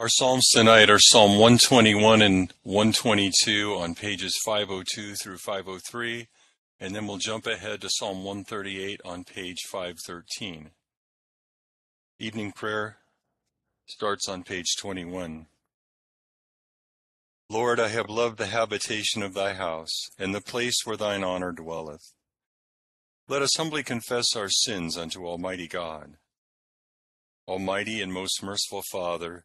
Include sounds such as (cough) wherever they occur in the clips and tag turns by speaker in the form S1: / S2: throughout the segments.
S1: Our Psalms tonight are Psalm 121 and 122 on pages 502 through 503, and then we'll jump ahead to Psalm 138 on page 513. Evening prayer starts on page 21. Lord, I have loved the habitation of thy house, and the place where thine honor dwelleth. Let us humbly confess our sins unto Almighty God. Almighty and most merciful Father,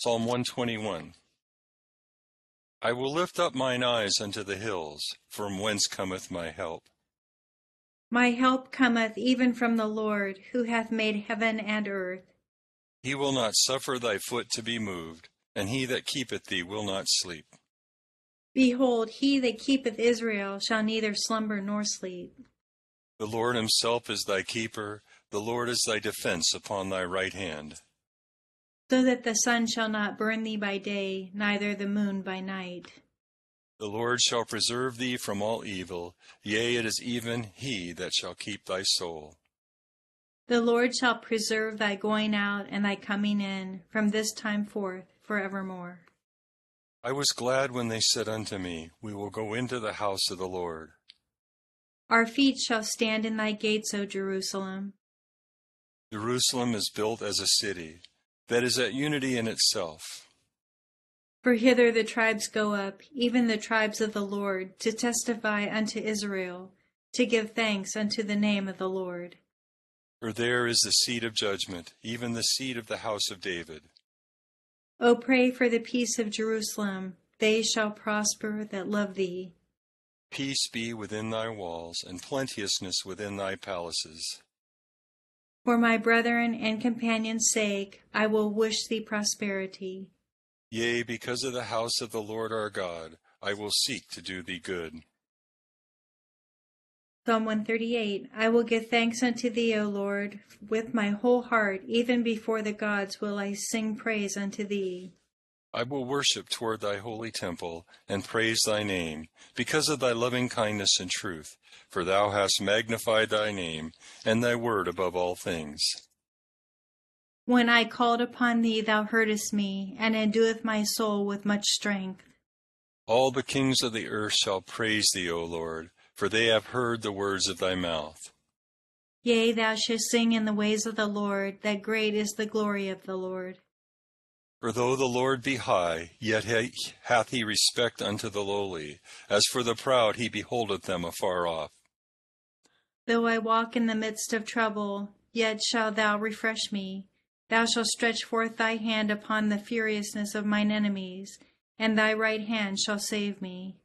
S1: Psalm 121 I will lift up mine eyes unto the hills, from whence cometh my help.
S2: My help cometh even from the Lord, who hath made heaven and earth.
S1: He will not suffer thy foot to be moved, and he that keepeth thee will not sleep.
S2: Behold, he that keepeth Israel shall neither slumber nor sleep.
S1: The Lord himself is thy keeper, the Lord is thy defense upon thy right hand
S2: so that the sun shall not burn thee by day, neither the moon by night.
S1: The Lord shall preserve thee from all evil, yea, it is even he that shall keep thy soul.
S2: The Lord shall preserve thy going out and thy coming in from this time forth for evermore.
S1: I was glad when they said unto me, We will go into the house of the Lord.
S2: Our feet shall stand in thy gates, O Jerusalem.
S1: Jerusalem is built as a city that is at unity in itself.
S2: For hither the tribes go up, even the tribes of the Lord, to testify unto Israel, to give thanks unto the name of the Lord.
S1: For there is the seat of judgment, even the seat of the house of David.
S2: O pray for the peace of Jerusalem, they shall prosper that love thee.
S1: Peace be within thy walls, and plenteousness within thy palaces.
S2: For my brethren and companions' sake, I will wish thee prosperity.
S1: Yea, because of the house of the Lord our God, I will seek to do thee good.
S2: Psalm 138 I will give thanks unto thee, O Lord, with my whole heart, even before the gods will I sing praise unto thee.
S1: I will worship toward thy holy temple and praise thy name, because of thy loving kindness and truth for thou hast magnified thy name and thy word above all things.
S2: When I called upon thee, thou heardest me, and endueth my soul with much strength.
S1: All the kings of the earth shall praise thee, O Lord, for they have heard the words of thy mouth.
S2: Yea, thou shalt sing in the ways of the Lord, that great is the glory of the Lord.
S1: For though the Lord be high, yet hath he respect unto the lowly. As for the proud, he beholdeth them afar off.
S2: Though I walk in the midst of trouble, yet shalt thou refresh me. Thou shalt stretch forth thy hand upon the furiousness of mine enemies, and thy right hand shall save me.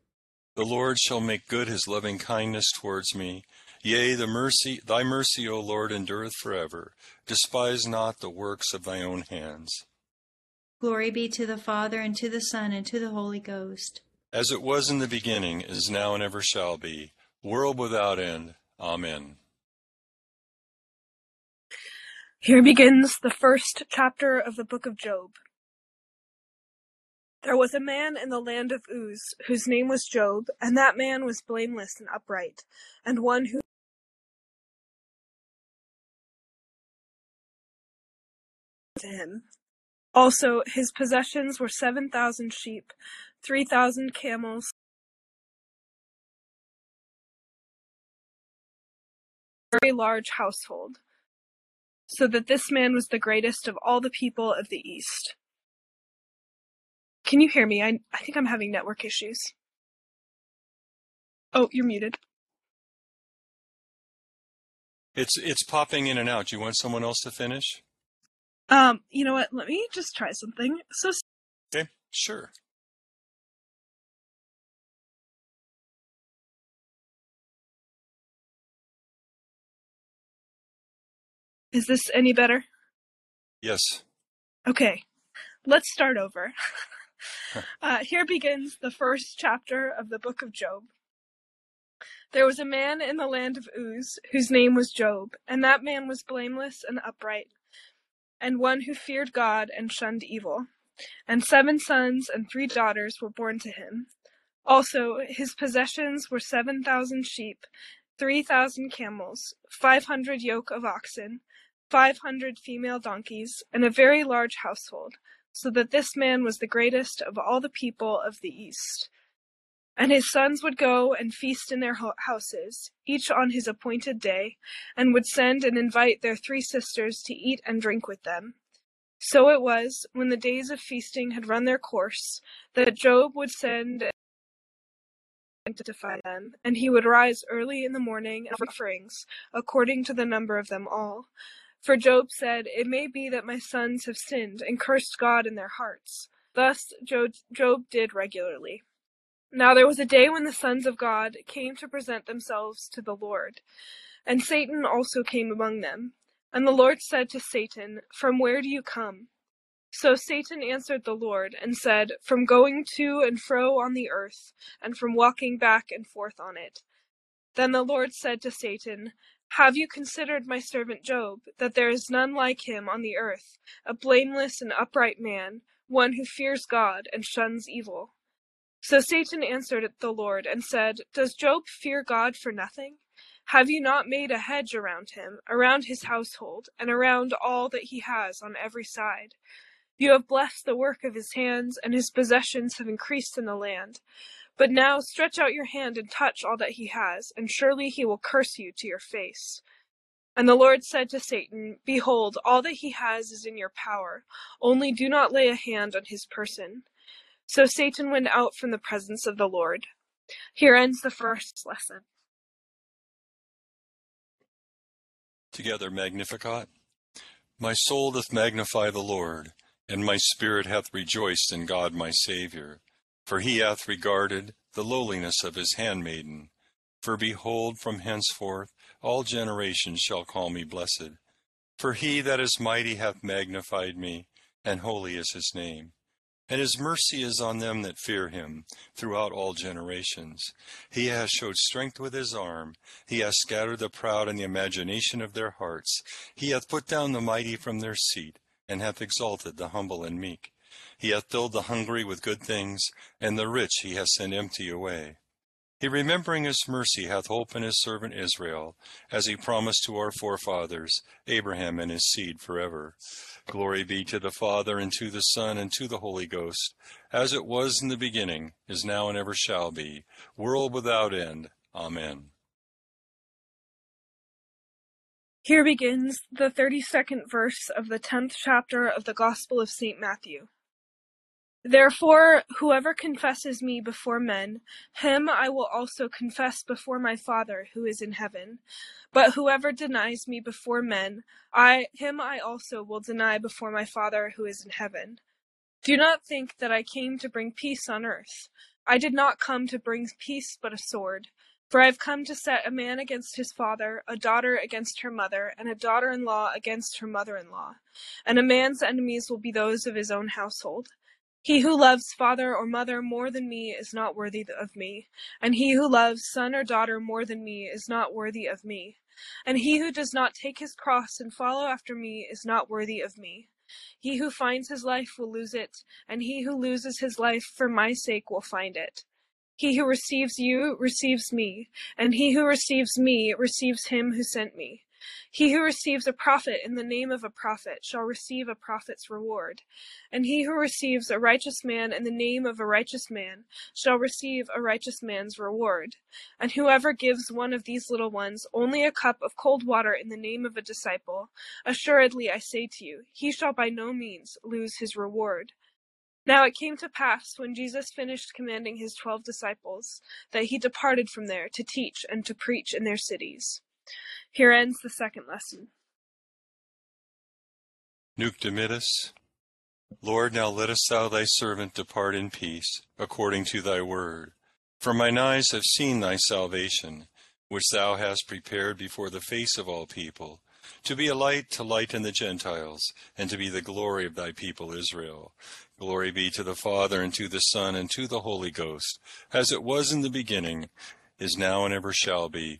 S1: The Lord shall make good his loving kindness towards me, Yea, the mercy, thy mercy, O Lord, endureth forever. Despise not the works of thy own hands.
S2: Glory be to the Father, and to the Son, and to the Holy Ghost.
S1: As it was in the beginning, is now, and ever shall be, world without end. Amen.
S3: Here begins the first chapter of the book of Job. There was a man in the land of Uz, whose name was Job, and that man was blameless and upright, and one who to him. Also, his possessions were 7,000 sheep, 3,000 camels, a very large household, so that this man was the greatest of all the people of the East. Can you hear me? I, I think I'm having network issues. Oh, you're muted.
S1: It's it's popping in and out. Do you want someone else to finish?
S3: Um, you know what? Let me just try something. So
S1: Okay, sure.
S3: is this any better?
S1: Yes.
S3: Okay, let's start over. (laughs) uh, here begins the first chapter of the book of Job. There was a man in the land of Uz whose name was Job, and that man was blameless and upright, and one who feared God and shunned evil. And seven sons and three daughters were born to him. Also, his possessions were seven thousand sheep, three thousand camels, five hundred yoke of oxen, five hundred female donkeys, and a very large household, so that this man was the greatest of all the people of the East. And his sons would go and feast in their houses, each on his appointed day, and would send and invite their three sisters to eat and drink with them. So it was, when the days of feasting had run their course, that Job would send and sanctify them, and he would rise early in the morning and offerings, according to the number of them all. For Job said, It may be that my sons have sinned and cursed God in their hearts. Thus Job, Job did regularly. Now there was a day when the sons of God came to present themselves to the Lord, and Satan also came among them. And the Lord said to Satan, From where do you come? So Satan answered the Lord and said, From going to and fro on the earth, and from walking back and forth on it. Then the Lord said to Satan, have you considered my servant Job, that there is none like him on the earth, a blameless and upright man, one who fears God and shuns evil? So Satan answered the Lord and said, Does Job fear God for nothing? Have you not made a hedge around him, around his household, and around all that he has on every side? You have blessed the work of his hands, and his possessions have increased in the land. But now stretch out your hand and touch all that he has, and surely he will curse you to your face. And the Lord said to Satan, Behold, all that he has is in your power, only do not lay a hand on his person. So Satan went out from the presence of the Lord. Here ends the first lesson.
S1: Together, Magnificat. My soul doth magnify the Lord, and my spirit hath rejoiced in God my Saviour for he hath regarded the lowliness of his handmaiden. For behold, from henceforth all generations shall call me blessed. For he that is mighty hath magnified me, and holy is his name. And his mercy is on them that fear him throughout all generations. He hath showed strength with his arm. He hath scattered the proud in the imagination of their hearts. He hath put down the mighty from their seat, and hath exalted the humble and meek. He hath filled the hungry with good things, and the rich he hath sent empty away. He remembering his mercy hath hope in his servant Israel, as he promised to our forefathers, Abraham and his seed forever. Glory be to the Father, and to the Son, and to the Holy Ghost, as it was in the beginning, is now, and ever shall be, world without end. Amen.
S3: Here begins the 32nd verse of the 10th chapter of the Gospel of St. Matthew. Therefore whoever confesses me before men, him I will also confess before my Father who is in heaven. But whoever denies me before men, I him I also will deny before my Father who is in heaven. Do not think that I came to bring peace on earth. I did not come to bring peace but a sword. For I have come to set a man against his father, a daughter against her mother, and a daughter in law against her mother in law. And a man's enemies will be those of his own household. He who loves father or mother more than me is not worthy of me, and he who loves son or daughter more than me is not worthy of me. And he who does not take his cross and follow after me is not worthy of me. He who finds his life will lose it, and he who loses his life for my sake will find it. He who receives you receives me, and he who receives me receives him who sent me. He who receives a prophet in the name of a prophet shall receive a prophet's reward, and he who receives a righteous man in the name of a righteous man shall receive a righteous man's reward. And whoever gives one of these little ones only a cup of cold water in the name of a disciple, assuredly I say to you, he shall by no means lose his reward. Now it came to pass, when Jesus finished commanding his twelve disciples, that he departed from there to teach and to preach in their cities. Here ends the second lesson.
S1: Nunc Dimittis. Lord, now lettest thou thy servant depart in peace, according to thy word. For mine eyes have seen thy salvation, which thou hast prepared before the face of all people, to be a light to lighten the Gentiles, and to be the glory of thy people Israel. Glory be to the Father, and to the Son, and to the Holy Ghost, as it was in the beginning, is now, and ever shall be,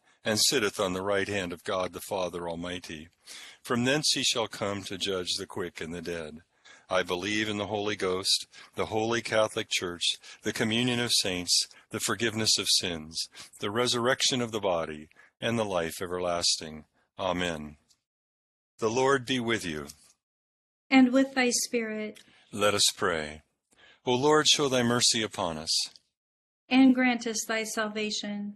S1: and sitteth on the right hand of God the Father Almighty. From thence he shall come to judge the quick and the dead. I believe in the Holy Ghost, the holy Catholic Church, the communion of saints, the forgiveness of sins, the resurrection of the body, and the life everlasting. Amen. The Lord be with you.
S2: And with thy spirit.
S1: Let us pray. O Lord, show thy mercy upon us.
S2: And grant us thy salvation.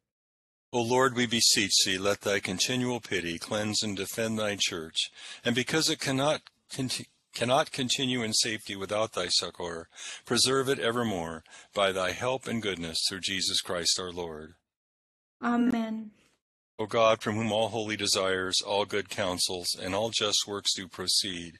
S1: O Lord, we beseech thee, let thy continual pity cleanse and defend thy church, and because it cannot, conti- cannot continue in safety without thy succor, preserve it evermore by thy help and goodness through Jesus Christ our Lord.
S2: Amen.
S1: O God, from whom all holy desires, all good counsels, and all just works do proceed,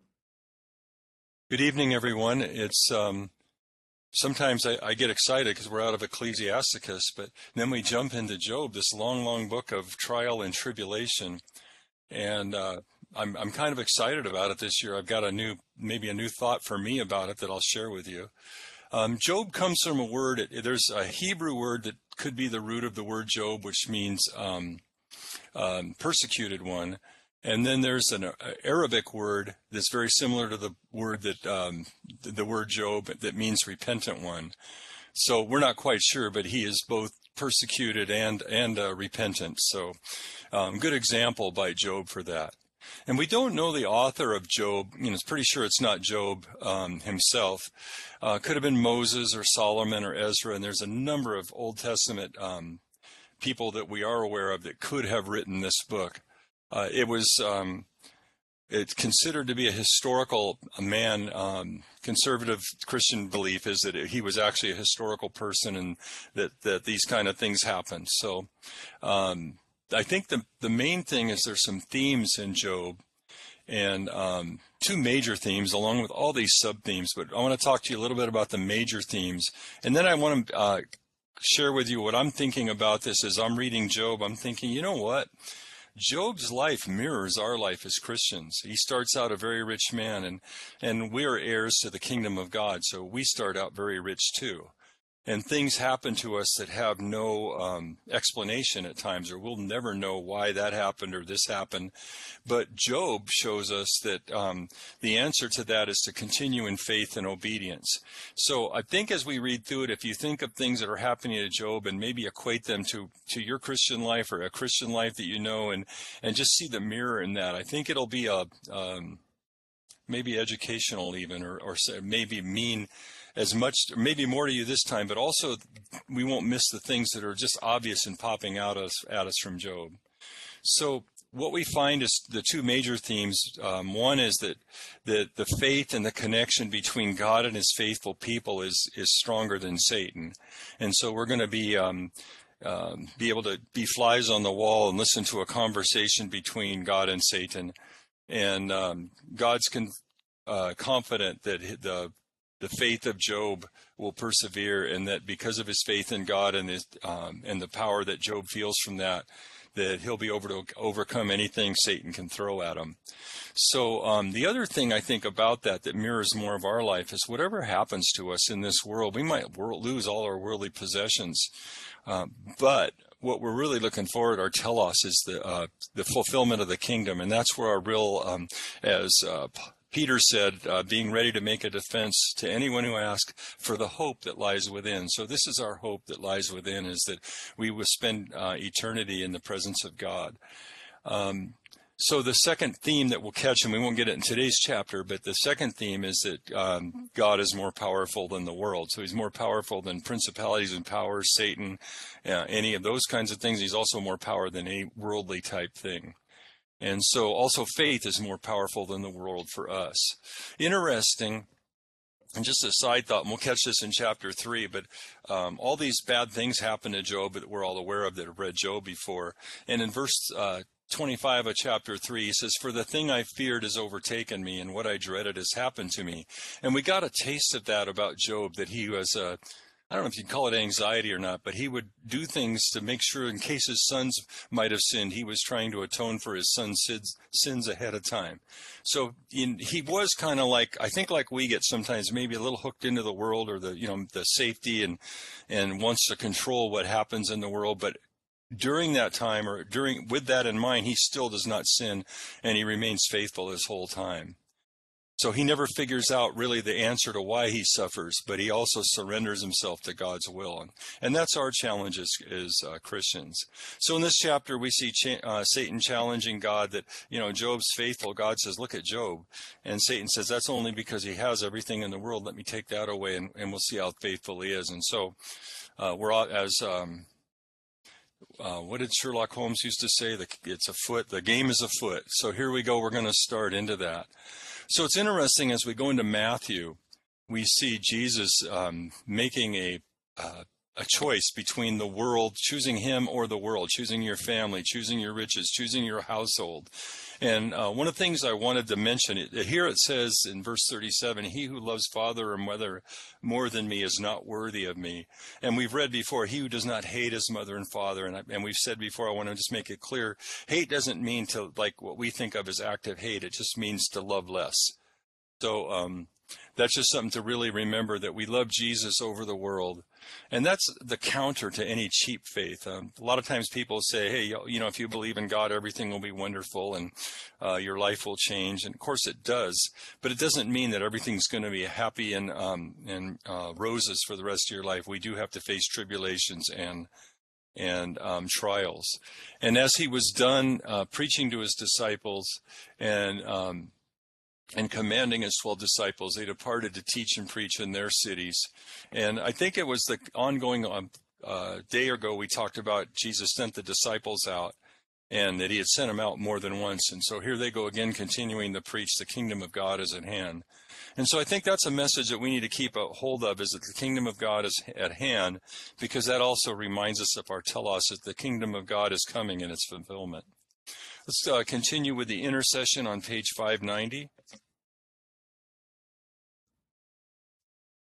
S1: Good evening, everyone. It's um, sometimes I, I get excited because we're out of Ecclesiasticus, but then we jump into Job, this long, long book of trial and tribulation, and uh, I'm I'm kind of excited about it this year. I've got a new, maybe a new thought for me about it that I'll share with you. Um, Job comes from a word. There's a Hebrew word that could be the root of the word Job, which means um, um, persecuted one. And then there's an uh, Arabic word that's very similar to the word that um, the, word Job that means repentant one. So we're not quite sure, but he is both persecuted and and uh, repentant. So um, good example by Job for that. And we don't know the author of Job. You know, it's pretty sure it's not Job um, himself. Uh, could have been Moses or Solomon or Ezra. And there's a number of Old Testament um, people that we are aware of that could have written this book. Uh, it was um, it's considered to be a historical man. Um, conservative Christian belief is that he was actually a historical person, and that that these kind of things happened. So, um, I think the the main thing is there's some themes in Job, and um, two major themes along with all these sub themes, but I want to talk to you a little bit about the major themes. And then I want to uh, share with you what I'm thinking about this as I'm reading Job. I'm thinking, you know what? Job's life mirrors our life as Christians. He starts out a very rich man, and, and we're heirs to the kingdom of God, so we start out very rich too and things happen to us that have no um, explanation at times, or we'll never know why that happened or this happened. But Job shows us that um, the answer to that is to continue in faith and obedience. So I think as we read through it, if you think of things that are happening to Job and maybe equate them to to your Christian life or a Christian life that you know, and and just see the mirror in that, I think it'll be a um, maybe educational even, or or maybe mean as much, maybe more to you this time, but also we won't miss the things that are just obvious and popping out us, at us from Job. So what we find is the two major themes. Um, one is that the, the faith and the connection between God and his faithful people is, is stronger than Satan. And so we're going to be, um, um, be able to be flies on the wall and listen to a conversation between God and Satan. And um, God's con- uh, confident that the the faith of Job will persevere, and that because of his faith in God and his um, and the power that Job feels from that, that he'll be able to overcome anything Satan can throw at him. So um, the other thing I think about that that mirrors more of our life is whatever happens to us in this world, we might lose all our worldly possessions, um, but what we're really looking forward our telos is the uh, the fulfillment of the kingdom, and that's where our real, um, as uh, Peter said, uh, being ready to make a defense to anyone who asks for the hope that lies within. So this is our hope that lies within is that we will spend uh, eternity in the presence of God. Um, so the second theme that we'll catch, and we won't get it in today's chapter, but the second theme is that um, God is more powerful than the world. So he's more powerful than principalities and powers, Satan, uh, any of those kinds of things. He's also more power than any worldly type thing. And so also faith is more powerful than the world for us. Interesting. And just a side thought, and we'll catch this in chapter three, but um, all these bad things happen to Job that we're all aware of that have read Job before. And in verse uh, 25 of chapter 3 he says for the thing i feared has overtaken me and what i dreaded has happened to me and we got a taste of that about job that he was uh, I don't know if you'd call it anxiety or not, but he would do things to make sure, in case his sons might have sinned, he was trying to atone for his son's sins ahead of time. So in, he was kind of like, I think, like we get sometimes, maybe a little hooked into the world or the, you know, the safety and and wants to control what happens in the world, but during that time or during with that in mind he still does not sin and he remains faithful this whole time so he never figures out really the answer to why he suffers, but he also surrenders himself to God's will. And that's our challenge as, as uh, Christians. So in this chapter, we see cha- uh, Satan challenging God that, you know, Job's faithful. God says, look at Job. And Satan says, that's only because he has everything in the world. Let me take that away and, and we'll see how faithful he is. And so uh, we're all, as, um, uh, what did Sherlock Holmes used to say? The, it's a foot. The game is a foot. So here we go. We're going to start into that. So it's interesting as we go into Matthew, we see Jesus um, making a uh, a choice between the world, choosing him or the world, choosing your family, choosing your riches, choosing your household. And uh, one of the things I wanted to mention here it says in verse 37, "He who loves father or mother more than me is not worthy of me." And we've read before, "He who does not hate his mother and father," and, I, and we've said before. I want to just make it clear: hate doesn't mean to like what we think of as active hate. It just means to love less. So um, that's just something to really remember that we love Jesus over the world. And that's the counter to any cheap faith. Um, a lot of times people say, hey, you know, if you believe in God, everything will be wonderful and uh, your life will change. And of course it does, but it doesn't mean that everything's going to be happy and, um, and uh, roses for the rest of your life. We do have to face tribulations and and um, trials. And as he was done uh, preaching to his disciples and um, and commanding his 12 disciples, they departed to teach and preach in their cities. And I think it was the ongoing um, uh, day ago we talked about Jesus sent the disciples out and that he had sent them out more than once. And so here they go again, continuing to preach the kingdom of God is at hand. And so I think that's a message that we need to keep a hold of is that the kingdom of God is at hand because that also reminds us of our telos that the kingdom of God is coming in its fulfillment. Let's uh, continue with the intercession on page 590.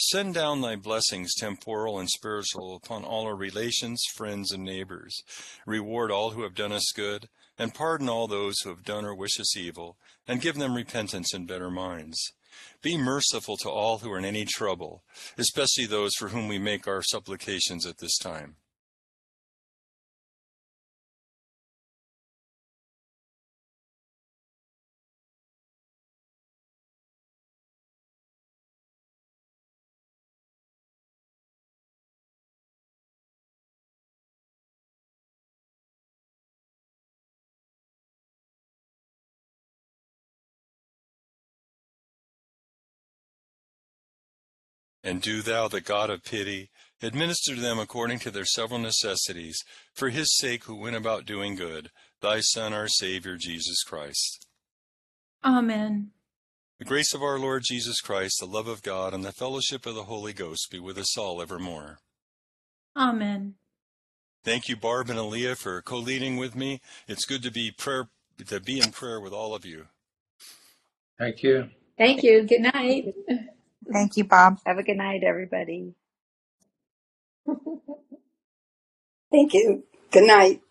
S1: Send down thy blessings, temporal and spiritual, upon all our relations, friends, and neighbors. Reward all who have done us good, and pardon all those who have done or wish us evil, and give them repentance and better minds. Be merciful to all who are in any trouble, especially those for whom we make our supplications at this time. And do thou, the God of pity, administer to them according to their several necessities, for his sake who went about doing good, thy Son, our Savior, Jesus Christ.
S2: Amen.
S1: The grace of our Lord Jesus Christ, the love of God, and the fellowship of the Holy Ghost be with us all evermore.
S2: Amen.
S1: Thank you, Barb and Aaliyah, for co-leading with me. It's good to be prayer to be in prayer with all of you.
S4: Thank you.
S5: Thank you. Good night. (laughs)
S6: Thank you, Bob.
S5: Have a good night, everybody. (laughs)
S7: Thank you. Good night.